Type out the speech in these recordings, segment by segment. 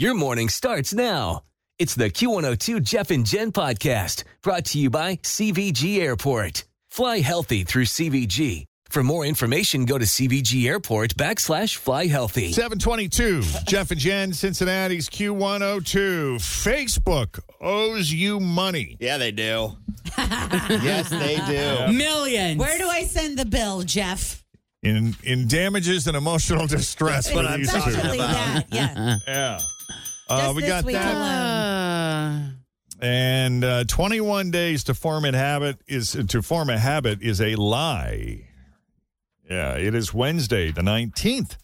Your morning starts now. It's the Q102 Jeff and Jen podcast brought to you by CVG Airport. Fly healthy through CVG. For more information, go to CVG Airport backslash fly healthy. 722, Jeff and Jen, Cincinnati's Q102. Facebook owes you money. Yeah, they do. yes, they do. Millions. Where do I send the bill, Jeff? In in damages and emotional distress for what I'm these talking. Especially about. that. Yeah. Yeah. Uh, we this got week that. alone. Uh, And uh, 21 days to form a habit is to form a habit is a lie. Yeah, it is Wednesday, the 19th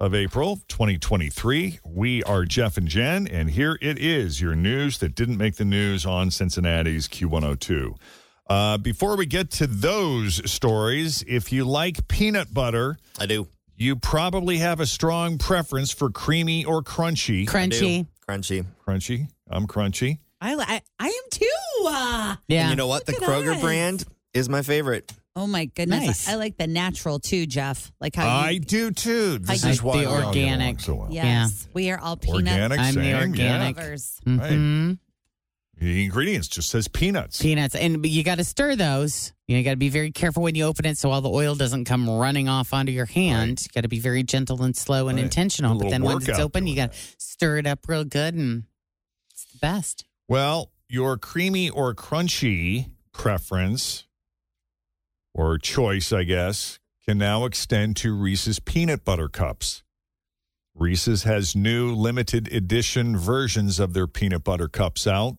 of April, 2023. We are Jeff and Jen, and here it is your news that didn't make the news on Cincinnati's Q102. Uh, before we get to those stories, if you like peanut butter, I do. You probably have a strong preference for creamy or crunchy. Crunchy. Crunchy. Crunchy. I'm crunchy. I, I I am too. Uh, Yeah. And you know what? The Look at Kroger us. brand is my favorite. oh my goodness. Nice. I, I like the natural too, Jeff. Like how I you, do too. This I is like why the we all get along organic. So well. Yes. We are all peanut Organic, I'm the same, organic. lovers. Mhm. Yeah. The ingredients just says peanuts. Peanuts. And you got to stir those. You, got to be very careful when you open it so all the oil doesn't come running off onto your hand. You got to be very gentle and slow and Right. intentional. But then once it's open, you got to stir it up real good and it's the best. Well, your creamy or crunchy preference or choice, I guess, can now extend to Reese's peanut butter cups. Reese's has new limited edition versions of their peanut butter cups out.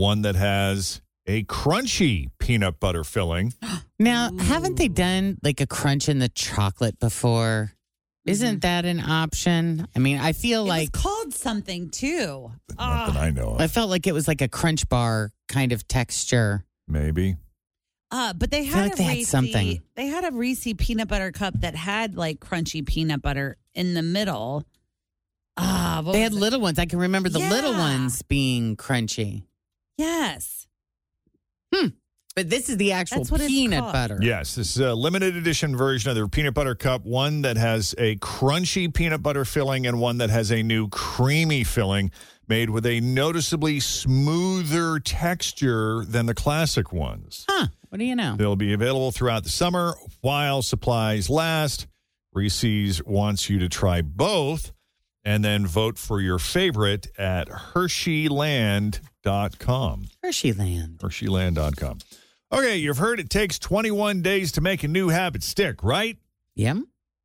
One that has a crunchy peanut butter filling. Now, haven't they done like a crunch in the chocolate before? Isn't that an option? I mean, I feel It like was called something too. Not that I know I felt like it was like a crunch bar kind of texture. Maybe. Uh, but they feel had like a they had Reese, something. They had a Reese peanut butter cup that had like crunchy peanut butter in the middle. Ah, what They was had it? little ones. I can remember the little Yeah. ones being crunchy. Yes. Hmm. But this is the actual That's what it's peanut called. butter. Yes, this is a limited edition version of their peanut butter cup, one that has a crunchy peanut butter filling and one that has a new creamy filling made with a noticeably smoother texture than the classic ones. Huh. What do you know? They'll be available throughout the summer while supplies last. Reese's wants you to try both and then vote for your favorite at hersheyland.com. Hersheyland. Hersheyland.com. Okay, you've heard it takes 21 days to make a new habit stick, right? Yep.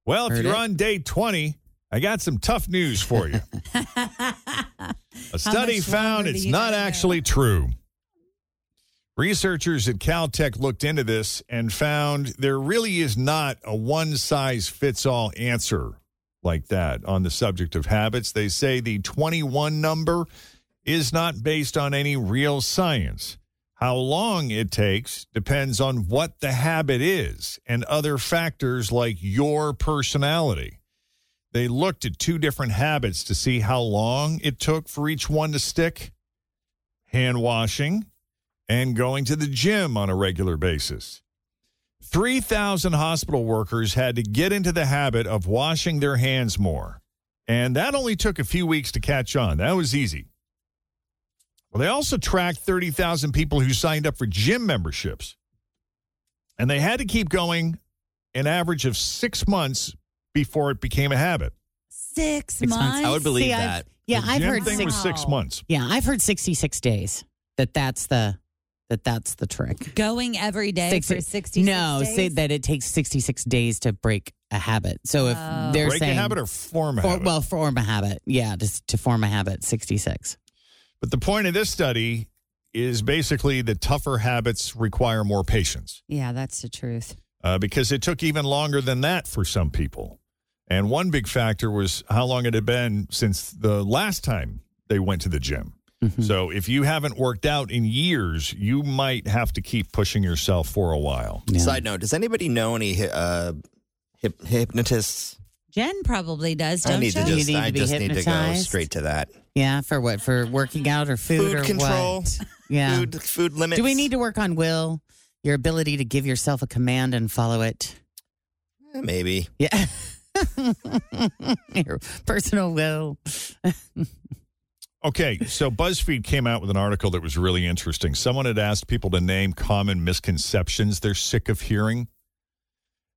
Well, if you're it. on day 20, I got some tough news for you. A study found it's not actually true. Researchers at Caltech looked into this and found there really is not a one size fits all answer like that on the subject of habits. They say the 21 number is not based on any real science. How long it takes depends on what the habit is and other factors like your personality. They looked at two different habits to see how long it took for each one to stick hand washing and going to the gym on a regular basis. 3,000 hospital workers had to get into the habit of washing their hands more. And that only took a few weeks to catch on. That was easy. Well, they also tracked 30,000 people who signed up for gym memberships. And they had to keep going an average of six months before it became a habit. Six, Six months. months. I would believe See, I've- that. Yeah, The I've gym heard thing six. was six oh. months. Yeah, I've heard 66 days. That that's the that that's the trick. Going every day Sixty- for 60 No, days? say that it takes 66 days to break a habit. So if Oh. they're Break a habit or form a for, habit? well, form a habit. Yeah, just to form a habit 66. but the point of this study is basically that tougher habits require more patience. Yeah, that's the truth. uh, because it took even longer than that for some people. And one big factor was how long it had been since the last time they went to the gym. Mm-hmm. So if you haven't worked out in years, you might have to keep pushing yourself for a while. Yeah. Side note: Does anybody know any uh, hip, hypnotists? Jen probably does, don't I need you? to You just, need to I be just need to go straight to that. Yeah, for what? For working out or food, Food or control. what? Yeah. Food, food limits. Do we need to work on will, your ability to give yourself a command and follow it? Eh, Maybe. Yeah. your personal will. Okay, so BuzzFeed came out with an article that was really interesting. Someone had asked people to name common misconceptions they're sick of hearing.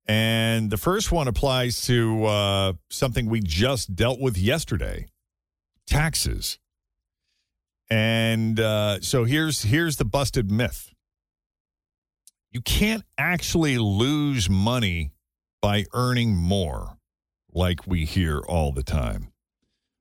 And the first one applies to uh, something we just dealt with yesterday taxes. And uh, so here's here's the busted myth. You can't actually lose money by earning more, like we hear all the time.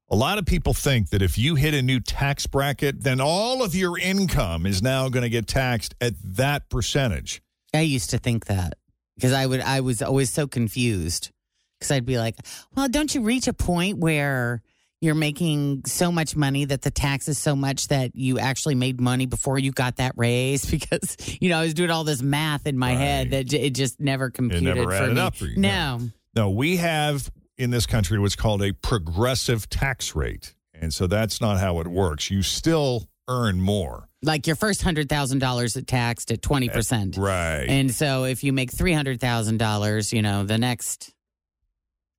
A lot of people think that if you hit a new tax bracket, then all of your income is now going to get taxed at that percentage. I used to think that because I would I was always so confused because I'd be like, well, don't you reach a point where you're making so much money that the tax is so much that you actually made money before you got that raise because you know I was doing all this math in my head that j- it just never computed never for added me. for you, No. No, we have in this country what's called a progressive tax rate. And so that's not how it works. You still earn more. like your first hundred thousand dollars is taxed at twenty percent. Right. And so if you make three hundred thousand dollars, you know, the next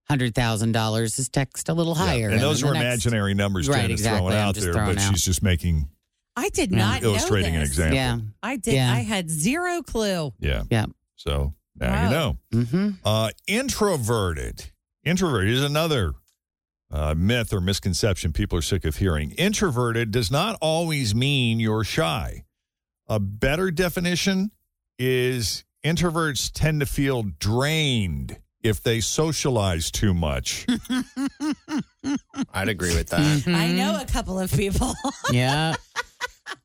hundred thousand dollars is taxed a little Yeah. higher. And those then are the next- imaginary numbers Right, Jen is exactly. throwing out there, throwing but out. she's just making I did not know illustrating an example. Yeah. I did. Yeah. I had zero clue. Yeah. Yeah. So now you know. Mm-hmm. Uh, introverted. Introverted is another uh, myth or misconception people are sick of hearing. Introverted does not always mean you're shy. A better definition is introverts tend to feel drained if they socialize too much. I'd agree with that. I know a couple of people. Yeah.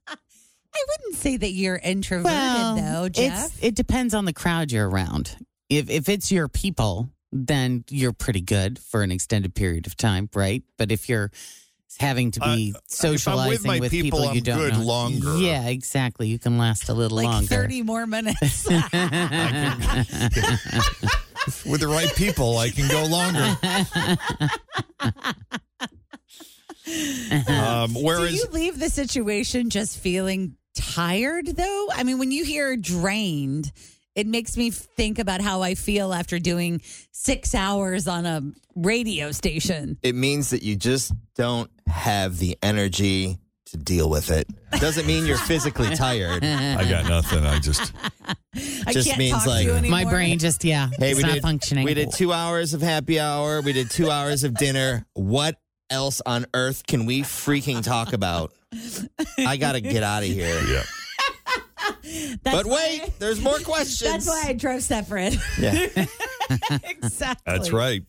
I wouldn't say that you're introverted well, though, Jeff. it depends on the crowd you're around. If if it's your people, then you're pretty good for an extended period of time, right? But if you're having to be Uh, socializing I'm with my people, you I'm don't good know, longer. Yeah, exactly. You can last a little like longer. 30 more minutes. With the right people, I can go longer. Um, Do you leave the situation just feeling tired though? I mean, when you hear drained, it makes me think about how I feel after doing six hours on a radio station. It means that you just don't have the energy to deal with it. Doesn't mean you're physically tired. I got nothing. I just I Just can't means talk like- to you. My brain just yeah, Hey, it's we not did functioning. We did two hours of happy hour. We did two hours of dinner. What else on earth can we freaking talk about? I gotta get out of here. yeah. That's but why- wait, there's more questions. That's why I drove separate. Yeah. exactly. That's right.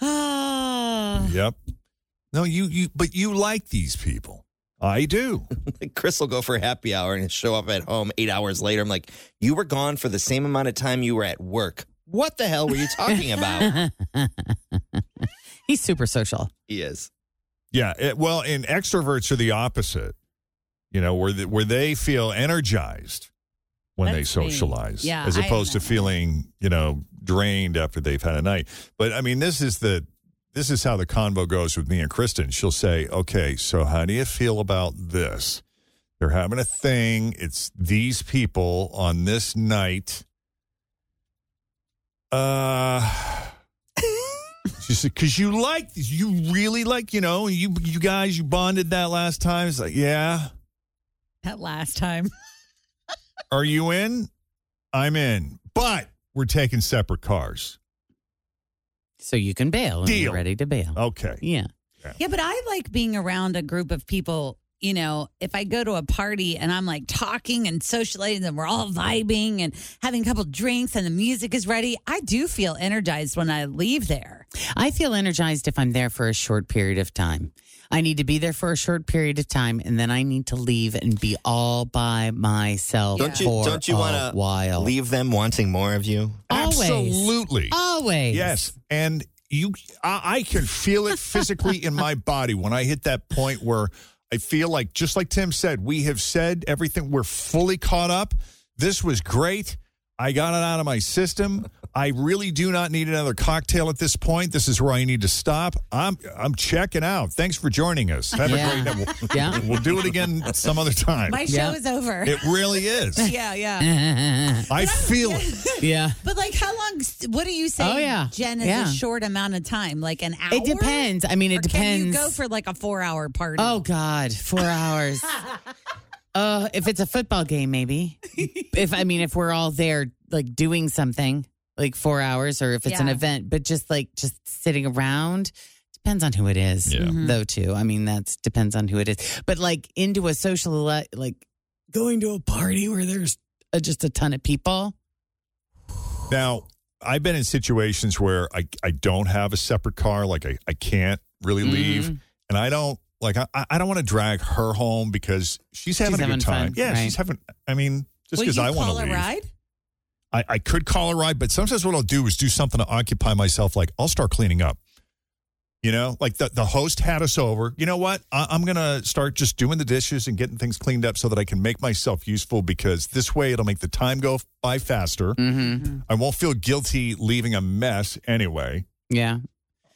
Ah. Yep. No, you you but you like these people. I do. Chris will go for happy hour and show up at home eight hours later. I'm like, you were gone for the same amount of time you were at work. What the hell were you talking about? He's super social. he is. Yeah. It, well, and extroverts are the opposite. You know, where the, where they feel energized when That's they socialize, Yeah, as opposed to feeling you know drained after they've had a night. But I mean, this is the this is how the convo goes with me and Kristen. She'll say, "Okay, so how do you feel about this? They're having a thing. It's these people on this night." Uh. She said, "Cause you like you really like you know you you guys you bonded that last time." It's like, yeah. That last time. Are you in? I'm in, but we're taking separate cars. So you can bail when Deal. you're ready to bail. Okay. Yeah. Yeah, but I like being around a group of people. You know, if I go to a party and I'm like talking and socializing and we're all vibing and having a couple drinks and the music is ready, I do feel energized when I leave there. I feel energized if I'm there for a short period of time. I need to be there for a short period of time, and then I need to leave and be all by myself Don't you for don't you want to while. leave them wanting more of you? Always. Absolutely. Always. Yes, and you, I, I can feel it physically in my body when I hit that point where I feel like, just like Tim said, we have said everything. We're fully caught up. This was great. I got it out of my system. I really do not need another cocktail at this point. This is where I need to stop. I'm I'm checking out. Thanks for joining us. Have Yeah. a great night. We'll, Yeah. we'll do it again some other time. My show Yeah. is over. it really is. yeah, yeah. I feel it. yeah. But like, how long? What do you say? Oh, yeah. Jen is Yeah. a short amount of time, like an hour. It depends. I mean, it Or Can you go for like a four-hour party? Oh God, four hours. Uh, if it's a football game, maybe. if I mean, if we're all there, like doing something, like four hours, or if it's an Yeah. event, but just like just sitting around, depends on who it is. Yeah. Mhm. Though too, I mean, that's depends on who it is. But like into a social, ele- like going to a party where there's uh, just a ton of people. Now, I've been in situations where I, I don't have a separate car, like I, I can't really leave. Mhm. And I don't like I, I don't want to drag her home because she's having a having good time. fun, yeah, right. she's having I mean, just Will because you I want call to a leave. ride? I, I could call a ride, but sometimes what I'll do is do something to occupy myself, like I'll start cleaning up. You know, like the, the host had us over. You know what? I, I'm going to start just doing the dishes and getting things cleaned up so that I can make myself useful because this way it'll make the time go by faster. Mm-hmm. I won't feel guilty leaving a mess anyway. Yeah,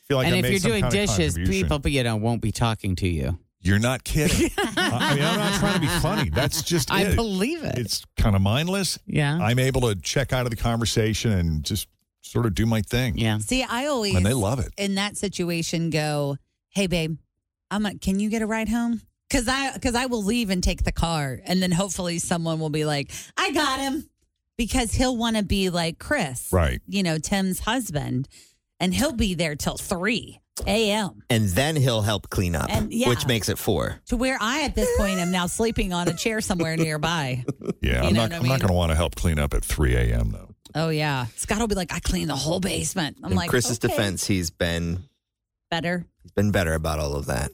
feel like and I if you're doing dishes, people, you know, won't be talking to you. You're not kidding. I I mean, I'm not trying to be funny. That's just I it. believe it. It's kind of mindless. yeah, I'm able to check out of the conversation and just sort of do my thing. yeah. See, I always And they love it. in that situation go, "Hey, babe, I'm. A, can you get a ride home?" Because I because I will leave and take the car, and then hopefully someone will be like, "I got him," because he'll want to be like Chris, Right. You know, Tim's husband, and he'll be there till three a.m. And then he'll help clean up, And- yeah. which makes it four. To where I at this point am now sleeping on a chair somewhere nearby. Yeah, You I'm not. I I'm not going to want to help clean up at 3 a.m. though. Oh yeah, Scott will be like, "I cleaned the whole basement." I'm In like, Chris's okay, defense, he's been better. he's been better about all of that.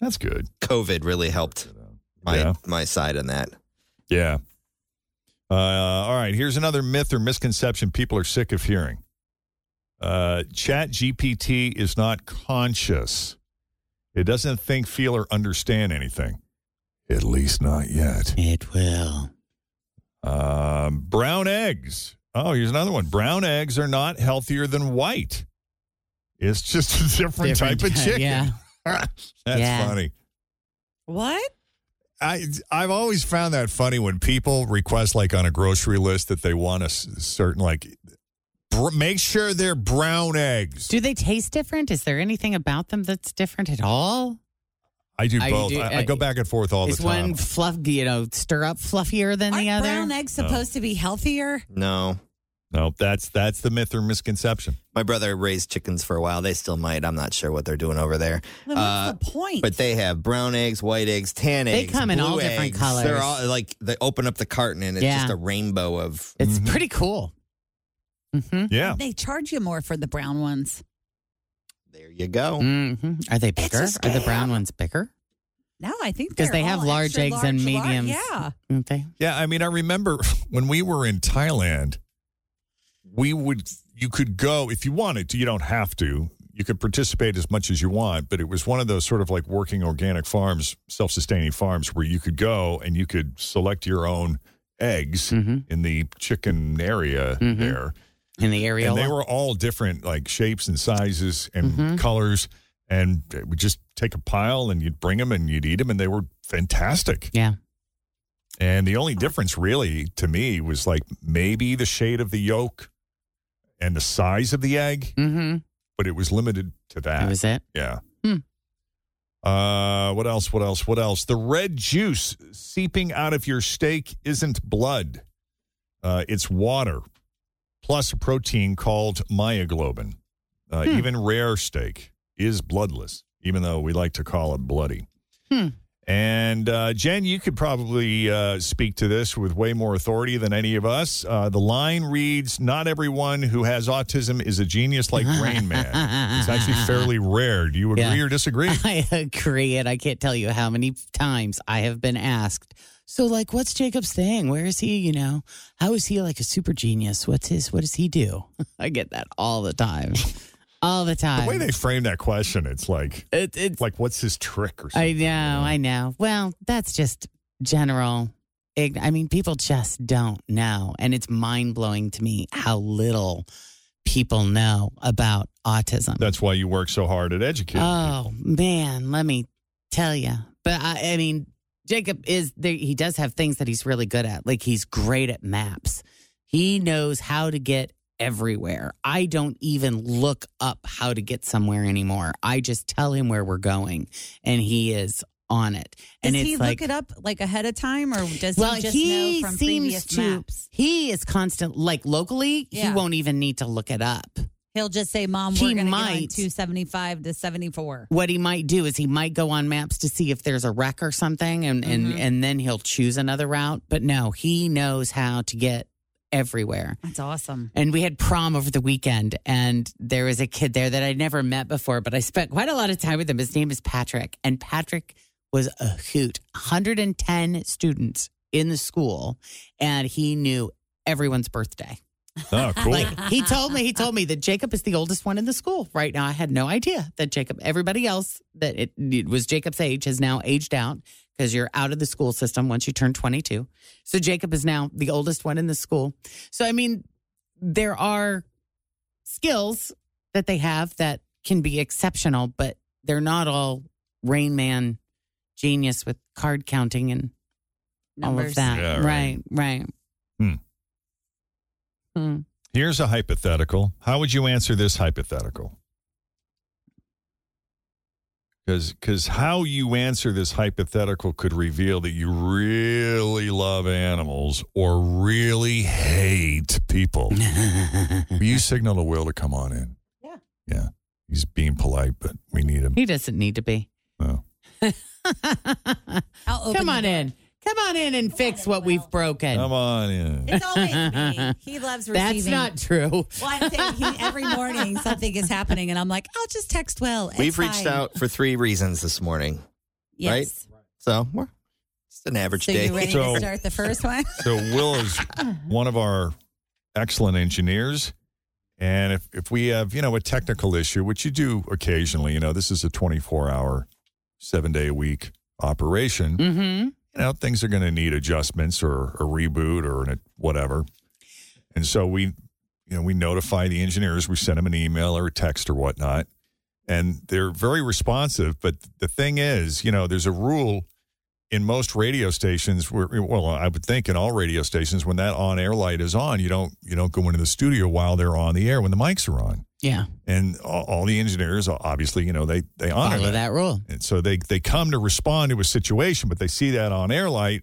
That's good. COVID really helped my Yeah. my side on that. Yeah. Uh, all right. Here's another myth or misconception people are sick of hearing. Uh, Chat GPT is not conscious. It doesn't think, feel, or understand anything. At least not yet. It will. Um, brown eggs. Oh, here's another one. Brown eggs are not healthier than white. It's just a different, Different type of chicken. yeah. That's Yeah. funny. What? I I've always found that funny when people request like on a grocery list that they want a certain like br- make sure they're brown eggs. Do they taste different? Is there anything about them that's different at all? I do I both. do- I, I go back and forth all Is the time. Is one fluff, you know, stir up fluffier than Aren't the other? brown eggs supposed to be healthier? No, no, that's that's the myth or misconception. my brother raised chickens for a while. They still might. I'm not sure what they're doing over there. Then what's Uh, the point? But they have brown eggs, white eggs, tan eggs. They eggs. come in all different eggs. colors. They're all like they open up the carton and it's Yeah. just a rainbow of. It's Mhm. pretty cool. Hmm Yeah. they charge you more for the brown ones. There you go. hmm Are they bigger? Are the brown ones bigger? No, I think 'Cause they're they have all large extra eggs and large, large- mediums. Yeah. Aren't they? Yeah, I mean, I remember when we were in Thailand, we would, you could go if you wanted to, you don't have to. You could participate as much as you want, but it was one of those sort of like working organic farms, self sustaining farms where you could go and you could select your own eggs Mhm. in the chicken area Mhm. there. In the area. And they were all different, like shapes and sizes and Mhm. colors. And it would just take a pile and you'd bring them and you'd eat them, and they were fantastic. yeah. And the only difference, really, to me, was like maybe the shade of the yolk and the size of the egg, Mm-hmm. but it was limited to that. That was it. yeah. Hmm. Uh, what else? What else? What else? The red juice seeping out of your steak isn't blood. Uh, it's water plus a protein called myoglobin. Uh, Hmm. Even rare steak is bloodless. even though we like to call it bloody. Hmm. And uh, Jen, you could probably uh, speak to this with way more authority than any of us. Uh, the line reads Not everyone who has autism is a genius like Rain Man. It's actually fairly rare. Do you agree Yeah. or disagree? I agree, and I can't tell you how many times I have been asked. So, like, what's Jacob's thing? Where is he? You know, how is he like a super genius? What's his? What does he do? I get that all the time, all the time. The way they frame that question, it's like, it, it's like what's his trick or something. I something? know, I know. Well, that's just general. ign- I mean, people just don't know. And it's mind blowing to me how little people know about autism. That's why you work so hard at educating. Oh, man, let me tell you. But I, I mean, Jacob is there. He does have things that he's really good at. Like he's great at maps, he knows how to get everywhere. I don't even look up how to get somewhere anymore. I just tell him where we're going, and he is on it. And Does he like, look it up like ahead of time, or does well, he just he know from seems previous to. maps? He is constant. Like locally, he won't even need to look it up. He'll just say, "Mom, we're going to get on might. two seventy five to seventy four. what he might do is he might go on maps to see if there's a wreck or something and and Mhm. and then he'll choose another route but no he knows how to get everywhere That's awesome. and we had prom over the weekend and there was a kid there that I'd never met before but I spent quite a lot of time with him his name is Patrick and Patrick was a hoot 110 students in the school and he knew everyone's birthday Oh, cool. like he told me, he told me that Jacob is the oldest one in the school right now. I had no idea that Jacob. Everybody else that it, it was Jacob's age has now aged out because you're out of the school system once you turn 22. So Jacob is now the oldest one in the school. So I mean, there are skills that they have that can be exceptional, but they're not all Rain Man genius with card counting and all of that. Yeah, right. right, right. Hmm. Here's a hypothetical. How would you answer this hypothetical? Because because how you answer this hypothetical could reveal that you really love animals or really hate people. You signal to Will to come on in? Yeah. Yeah. He's being polite, but we need him. He doesn't need to be. Oh. Come on in. Come on in and fix what we've broken. Come on in. It's always me. He loves receiving. That's not true. Well, I'm saying he, every morning something is happening, and I'm like, I'll just text Will. It's We've reached fine. out for three reasons this morning. Yes. Right? So we're it's an average So day. you ready So- to start the first one? So Will is one of our excellent engineers. And if, if we have, you know, a technical issue, which you do occasionally, you know, this is a 24 hour, seven day a week operation, Mm-hmm. You know, things are going to need adjustments or a reboot or an, whatever. And so we, you know, we notify the engineers, we send them an email or a text or whatnot. And they're very responsive. But the thing is, you know, there's a rule in most radio stations well i would think in all radio stations when that on air light is on you don't you don't go into the studio while they're on the air when the mics are on Yeah. and all, all the engineers obviously you know they they honor Follow that. that rule. and so they they come to respond to a situation but they see that on air light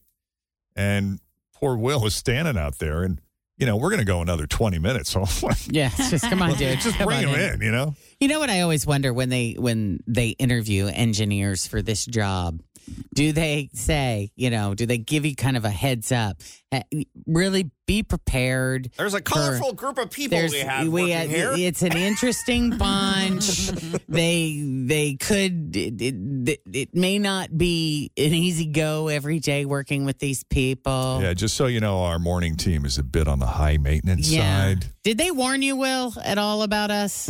and poor will is standing out there and you know we're going to go another 20 minutes so Yeah. Just come on, dude. just Come bring him in you know You know what I always wonder when they when they interview engineers for this job? Do they say, you know, do they give you kind of a heads up? Uh, Really be prepared. There's a colorful group of people we have we working had- here. it's an interesting bunch. they they could it, it, it may not be an easy go every day working with these people. yeah just so you know our morning team is a bit on the high maintenance Yeah. side Did they warn you, Will, at all about us?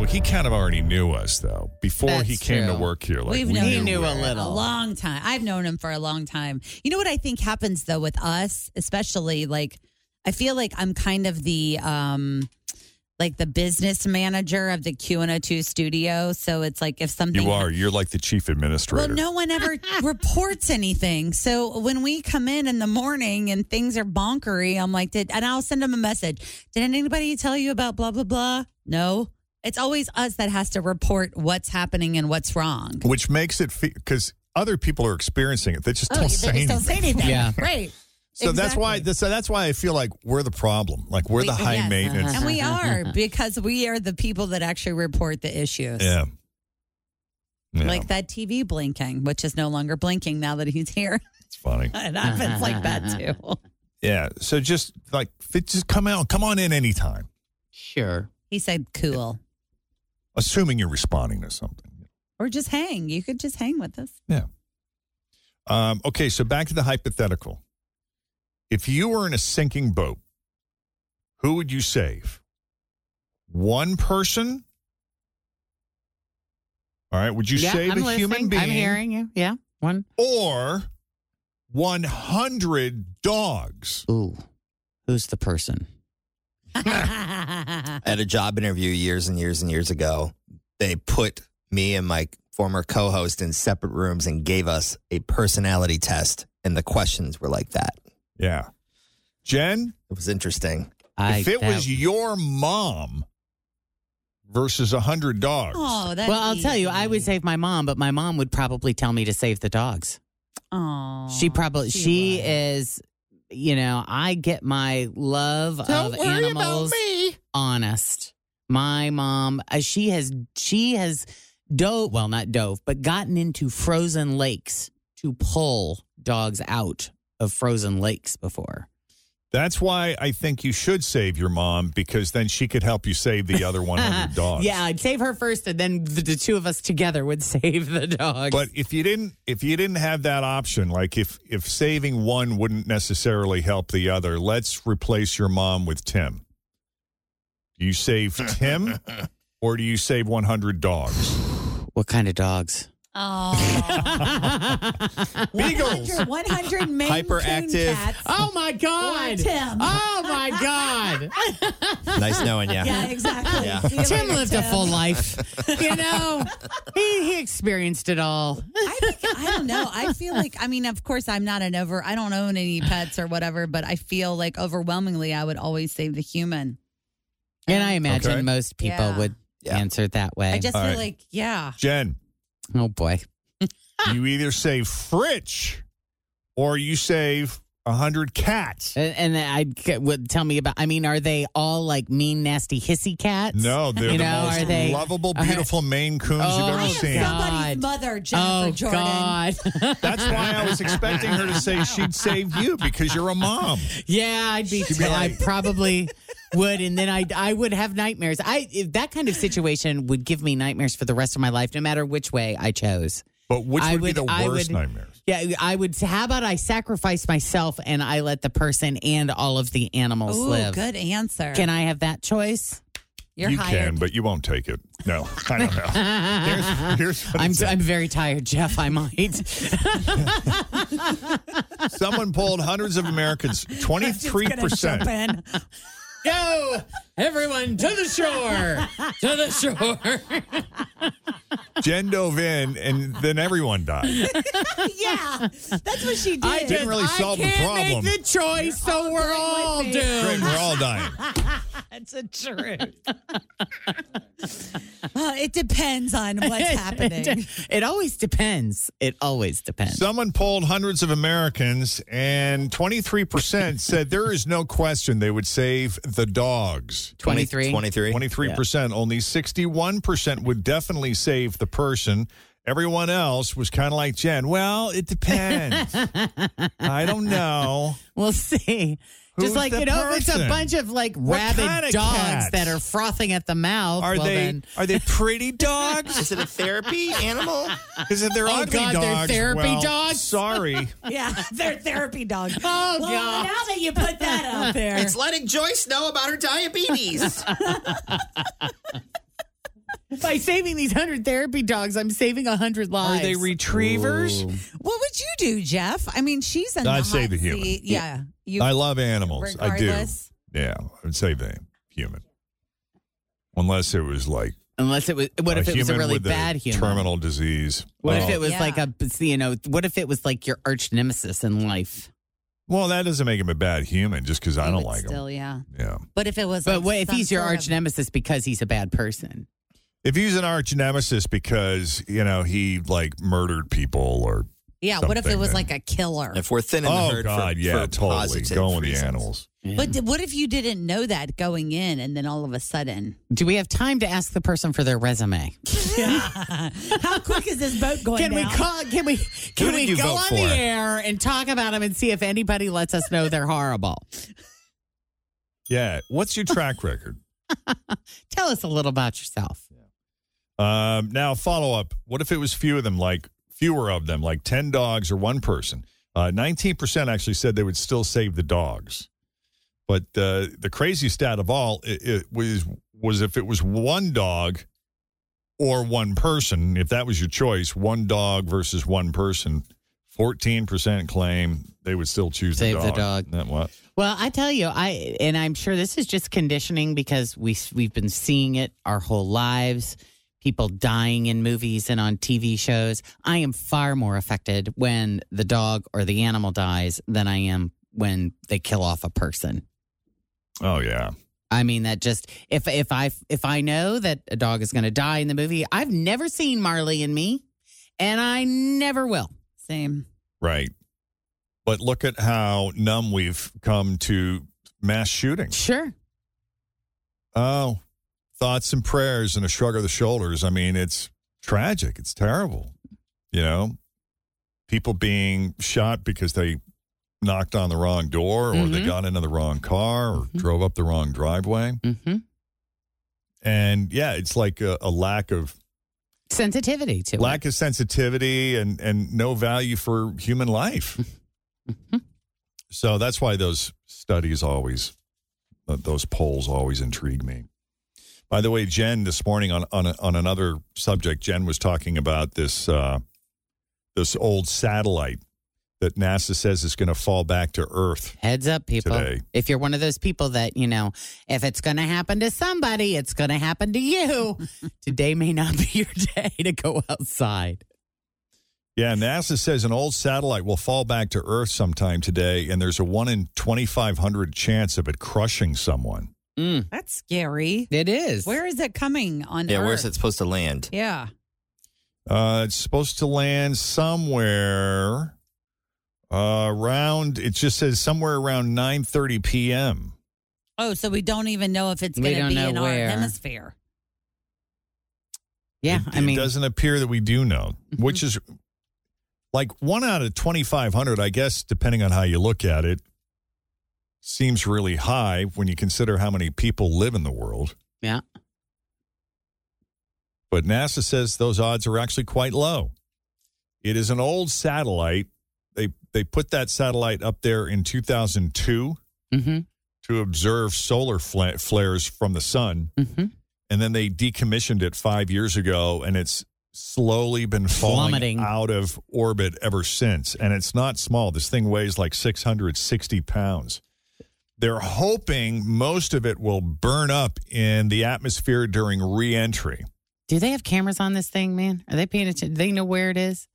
Well, he kind of already knew us though before he That's came to work here. Like We've we known He him knew a little. a long time. I've known him for a long time. You know what I think happens though with us, especially like I feel like I'm kind of the um like the business manager of the Q102 studio. So it's like if something You are. You're like the chief administrator. Well, no one ever reports anything. So when we come in in the morning and things are bonkery, I'm like, did and I'll send them a message. Did anybody tell you about blah blah blah? No. It's always us that has to report what's happening and what's wrong. Which makes it because other people are experiencing it. They just Oh, don't they say just anything. don't say anything. Yeah. Right. So that's why. So that's why I feel like we're the problem. Like we're the high yes. maintenance. And we are because we are the people that actually report the issues. Yeah. Yeah. Like that TV blinking, which is no longer blinking now that he's here. it's funny. it happens like that too. Yeah. So just like fit- just come out, come on in anytime. Sure. He said cool. Assuming you're responding to something. Or just hang. You could just hang with us. Yeah. Um, okay, so back to the hypothetical. If you were in a sinking boat, who would you save? One person? All right, would you yeah, save I'm a human being? I'm hearing you. Yeah. One. Or 100 dogs? Ooh. Who's the person? At a job interview years and years and years ago, they put me and my former co host in separate rooms and gave us a personality test. And the questions were like that. Yeah. Jen, It was interesting. I, if it that- was your mom versus 100 dogs, Oh, that's well, I'll tell you, I would save my mom, but my mom would probably tell me to save the dogs. Oh, she probably she, would. is you know i get my love of animals honest. My mom uh, she has she has dove well not dove but gotten into frozen lakes to pull dogs out of frozen lakes before that's why I think you should save your mom because then she could help you save the other 100 dogs. yeah i'd save her first and then the, the two of us together would save the dogs But if you didn't if you didn't have that option, like if if saving one wouldn't necessarily help the other, let's replace your mom with Tim. Do you save Tim or do you save 100 dogs? what kind of dogs Oh, Beagles. 100, 100 Maine Hyperactive. Coon cats. oh my god Or Tim. oh my god Nice knowing you. Yeah, exactly. Yeah. You Tim later, lived a full life. You know, he, he experienced it all. I, think, I don't know. I feel like, I mean, of course, I'm not an over, I don't own any pets or whatever, but I feel like overwhelmingly I would always save the human. And I imagine Okay. most people Yeah. would Yeah. answer it that way. I just All feel right. like, yeah. Jen, oh boy. you either save Fritch or you save a 100 cats. And, and I would tell me about. I mean, are they all like mean, nasty, hissy cats? No, they're You the know, most are they- lovable, are- beautiful Maine Coons Oh, you've I ever am seen. Somebody's mother, Jennifer Oh Jordan. God. That's why I was expecting her to say she'd save you because you're a mom. yeah, I'd be. She'd be I like- probably would, and then I I would have nightmares. I if that kind of situation would give me nightmares for the rest of my life, no matter which way I chose. But which I would, would- be the I worst would- nightmares? Yeah, I would. How about I sacrifice myself and I let the person and all of the animals Ooh, live? good answer. Can I have that choice? You're you hired. can, but you won't take it. No, I don't know. Here's, here's I'm. I'm very tired, Jeff. I might. Someone polled hundreds of Americans. Twenty three percent. Go, everyone, to the shore, to the shore. Jen dove in, and then everyone died. yeah, that's what she did. I Didn't really solve the I can't problem. make the choice, so we're all me. Great, doomed. we're all dying. That's a truth. Uh, it depends on what's happening. It always depends. It always depends. Someone polled hundreds of Americans, and 23% said there is no question they would save the dogs. 23. 23. 23%. Only 61% would definitely save the person. Everyone else was kind of like Jen. Well, it depends. I don't know. We'll see. Who's Just like the you know, if it's a person? bunch of like What rabid kind of dogs cats? that are frothing at the mouth. Are well, they then, are they pretty dogs? Is it a therapy animal? Because if they're Oh, ugly God, they're dogs, therapy well, dogs? Sorry. yeah, they're therapy dogs. Oh well, God! now that you put that out there, It's letting Joyce know about her diabetes. By saving these hundred therapy dogs, I'm saving a hundred Are lives. they retrievers? What would you do, Jeff? I mean, she's in I'd the save hot the human. seat. Yeah, you. I love animals. I do. Yeah, I'd say the human. Unless it was like Unless it was, what if it was a really with bad human? terminal disease. What Oh. if it was Yeah. like a, you know, what if it was like your arch nemesis in life? Well, that doesn't make him a bad human just because I don't would like still, him. yeah. Yeah. But if it was, But like what if some he's your sort arch of- nemesis because he's a bad person? If he's an arch nemesis because you know he like murdered people or Yeah. What if it was like a killer? If we're thinning the oh herd god, for, yeah, for totally positive going with reasons. the animals. But th- what if you didn't know that going in, and then all of a sudden, Do we have time to ask the person for their resume? how quick is this boat going? Can we down? call? Can we? Can did we you go vote on for? the air and talk about them and see if anybody lets us know they're horrible? Yeah. What's your track record? Tell us a little about yourself. Um, now follow up. What if it was few of them, like fewer of them, like ten dogs or one person? Uh, Nineteen percent actually said they would still save the dogs, but uh, the crazy stat of all it, it was was if it was one dog or one person. If that was your choice, one dog versus one person. Fourteen percent claim they would still choose Save the the dog. dog. Isn't That what? Well, I tell you, I and I'm sure this is just conditioning because we we've been seeing it our whole lives. People dying in movies and on TV shows. I am far more affected when the dog or the animal dies than I am when they kill off a person. Oh yeah. I mean that just if if I if I know that a dog is going to die in the movie, I've never seen Marley and Me, and I never will. Same. Right. But look at how numb we've come to mass shootings. Sure. Oh, thoughts and prayers and a shrug of the shoulders. I mean, it's tragic. It's terrible. You know, people being shot because they knocked on the wrong door or they Mhm. got into the wrong car or drove up the wrong driveway. hmm And yeah, it's like a, a lack of Sensitivity to lack of sensitivity and and no value for human life. so that's why those studies always, uh, those polls always intrigue me. By the way, Jen, this morning on on, a, on another subject, Jen was talking about this uh, this old satellite that NASA says is going to fall back to Earth. Heads up, people. Today. If you're one of those people that, you know, if it's going to happen to somebody, it's going to happen to you. Today may not be your day to go outside. Yeah, NASA says an old satellite will fall back to Earth sometime today, and there's a one in twenty five hundred chance of it crushing someone. Mm, That's scary. it is. Where is it coming on? Yeah, Earth? where's it supposed to land? Yeah. Uh, it's supposed to land somewhere uh, around. It just says somewhere around nine thirty p.m. Oh, so we don't even know if it's We going to don't be know in our hemisphere. Yeah, It- I mean, it doesn't appear that we do know, which is like one out of twenty five hundred. I guess depending on how you look at it, seems really high when you consider how many people live in the world. yeah. But NASA says those odds are actually quite low. It is an old satellite. They they put that satellite up there in 2002 Mm-hmm. to observe solar fla- flares from the sun, Mm-hmm. and then they decommissioned it five years ago, and it's slowly been falling Plummeting. out of orbit ever since. And it's not small. This thing weighs like 660 pounds. They're hoping most of it will burn up in the atmosphere during reentry. Do they have cameras on this thing, man? Are they paying attention? Do they know where it is?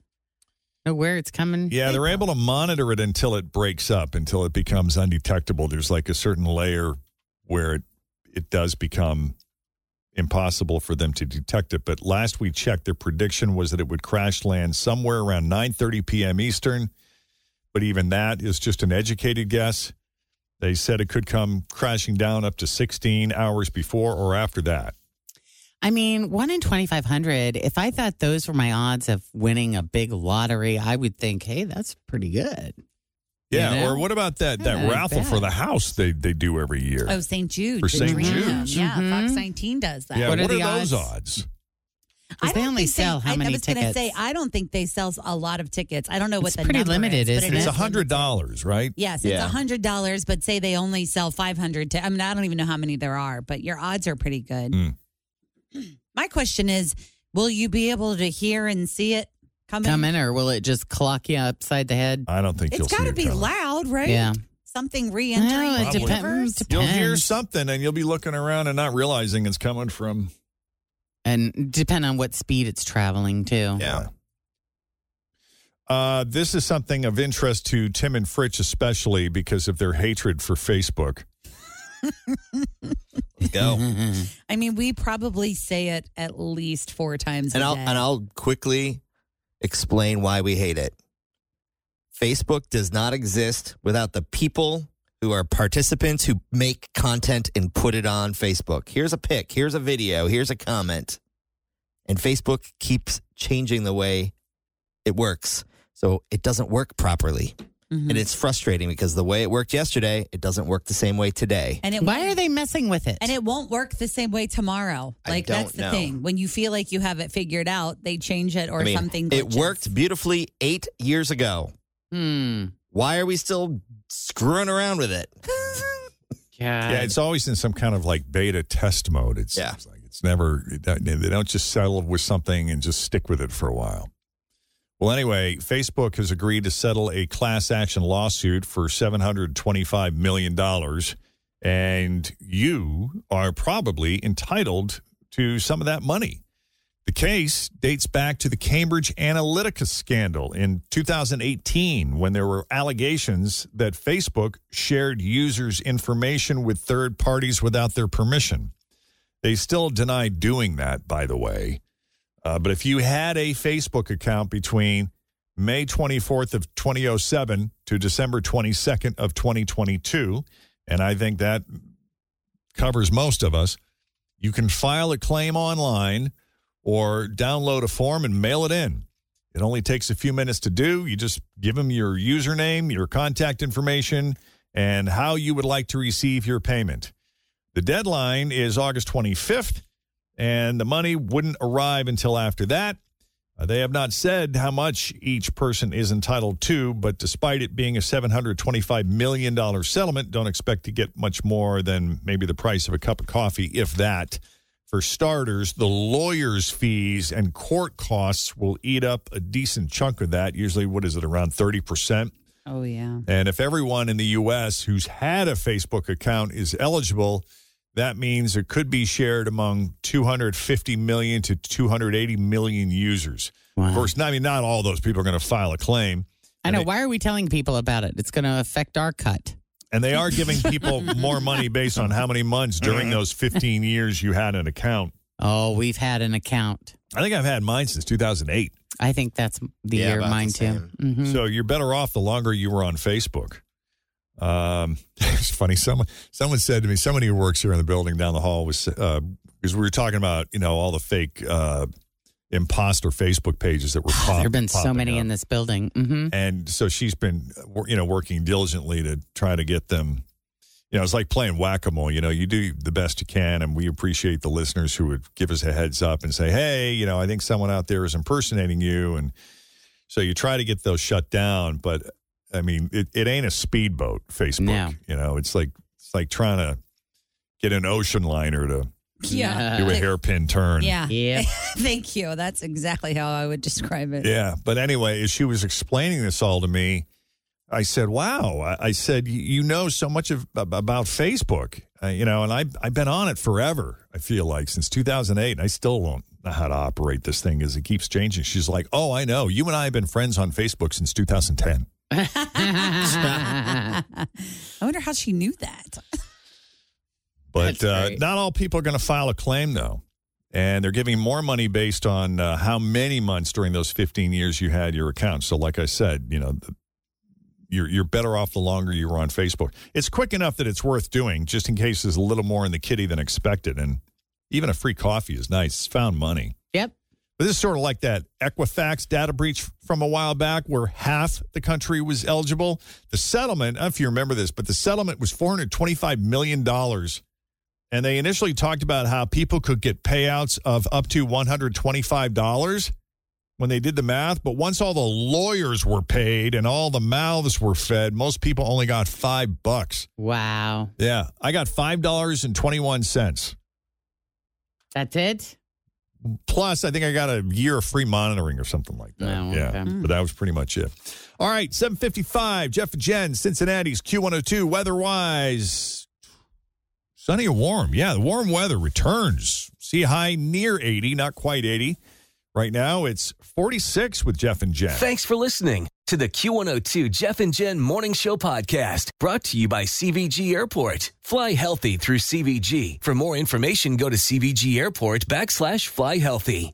Know where it's coming? Yeah, they're able to monitor it until it breaks up, until it becomes undetectable. There's like a certain layer where it it does become impossible for them to detect it. But last we checked, their prediction was that it would crash land somewhere around 9:30 p.m. Eastern. But even that is just an educated guess. They said it could come crashing down up to 16 hours before or after that. I mean, one in 2,500. If I thought those were my odds of winning a big lottery, I would think, hey, that's pretty good. Yeah. You know? Or what about that that raffle bad. for the house they they do every year? Oh, St. Jude. For St. Dream. Jude's. Yeah, Mhm. Fox 19 does that. yeah. What What, are are, the those odds? Odds? Because they don't only think sell how I, many I was gonna tickets? say I don't think they sell a lot of tickets. I don't know what It's the pretty number limited, is, isn't it it? is a hundred dollars, right? Yes, it's a Yeah. hundred dollars, but say they only sell five hundred. To I mean, I don't even know how many there are, but your odds are pretty good. Mm. My question is, will you be able to hear and see it coming? Coming, or will it just clock you upside the head? I don't think It's you'll got to it be coming. loud, right? Yeah. Something re-entering Well, it the depends. universe. You'll hear something and you'll be looking around and not realizing it's coming from. And depend on what speed it's traveling too. Yeah. Uh, this is something of interest to Tim and Fritch, especially because of their hatred for Facebook. Go. I mean, we probably say it at least four times and a I'll day. and I'll quickly explain why we hate it. Facebook does not exist without the people who are participants who make content and put it on Facebook. Here's a pic, here's a video, here's a comment. And Facebook keeps changing the way it works. So it doesn't work properly. Mhm. And it's frustrating because the way it worked yesterday, it doesn't work the same way today. and it Why are they messing with it? And it won't work the same way tomorrow. I Like don't that's the know. thing. When you feel like you have it figured out, they change it or I mean, something. it worked beautifully eight years ago. Hmm. Why are we still screwing around with it? Yeah. Yeah, it's always in some kind of like beta test mode. It's, Yeah. it's like it's never they don't just settle with something and just stick with it for a while. Well, anyway, Facebook has agreed to settle a class action lawsuit for seven hundred twenty-five million dollars, and you are probably entitled to some of that money. The case dates back to the Cambridge Analytica scandal in 2018 when there were allegations that Facebook shared users' information with third parties without their permission. They still deny doing that, by the way. Uh, but if you had a Facebook account between May 24th of 2007 to December 22nd of 2022, and I think that covers most of us, you can file a claim online or download a form and mail it in. It only takes a few minutes to do. You just give them your username, your contact information, and how you would like to receive your payment. The deadline is August 25th, and the money wouldn't arrive until after that. Uh, they have not said how much each person is entitled to, but despite it being a $725 million settlement, don't expect to get much more than maybe the price of a cup of coffee, if that. For starters, the lawyer's fees and court costs will eat up a decent chunk of that. Usually, what is it, around 30%? Oh yeah. And if everyone in the U.S. who's had a Facebook account is eligible, that means it could be shared among 250 million to 280 million users. Wow. Of course, not, I mean, not all those people are going to file a claim. I know. they- Why are we telling people about it? It's going to affect our cut. And they are giving people more money based on how many months during those 15 years you had an account. Oh, we've had an account. I think I've had mine since 2008. I think that's the Yeah, year about mine the too. same. Mhm. So you're better off the longer you were on Facebook. Um, it's funny. Someone someone said to me, somebody who works here in the building down the hall was uh, because we were talking about you know all the fake uh, imposter Facebook pages that were. there have been so many up. in this building. hmm and so she's been you know working diligently to try to get them you know it's like playing whack-a-mole you know you do the best you can and we appreciate the listeners who would give us a heads up and say hey you know i think someone out there is impersonating you and so you try to get those shut down but i mean it, it ain't a speedboat facebook No. you know it's like it's like trying to get an ocean liner to Yeah. do a hairpin turn Yeah. Yep. Thank you. That's exactly how I would describe it. Yeah, but anyway, as she was explaining this all to me, I said, "Wow!" I, I said, "You you know so much of, about Facebook, uh, you know, and I I've been on it forever. I feel like since 2008, and I still don't know how to operate this thing as it keeps changing." She's like, "Oh, I know. You and I have been friends on Facebook since 2010." I wonder how she knew that. But uh, not all people are going to file a claim, though. And they're giving more money based on uh, how many months during those 15 years you had your account. So, like I said, you know, the, you're, you're better off the longer you were on Facebook. It's quick enough that it's worth doing, just in case there's a little more in the kitty than expected. And even a free coffee is nice. It's found money. Yep. But this is sort of like that Equifax data breach from a while back where half the country was eligible. The settlement, I don't know if you remember this, but the settlement was $425 million. And they initially talked about how people could get payouts of up to $125 when they did the math. But once all the lawyers were paid and all the mouths were fed, most people only got five bucks. Wow. Yeah, I got $5.21. That's it. Plus, I think I got a year of free monitoring or something like that. Oh, yeah, okay. but that was pretty much it. All right, 755, Jeff and Jen, Cincinnati's Q102, weather-wise, sunny and warm. Yeah, the warm weather returns. See high near 80, not quite 80. Right now, it's 46 with Jeff and Jen. Thanks for listening to the Q102 Jeff and Jen Morning Show podcast brought to you by CVG Airport. Fly healthy through CVG. For more information, go to CVG Airport backslash fly healthy.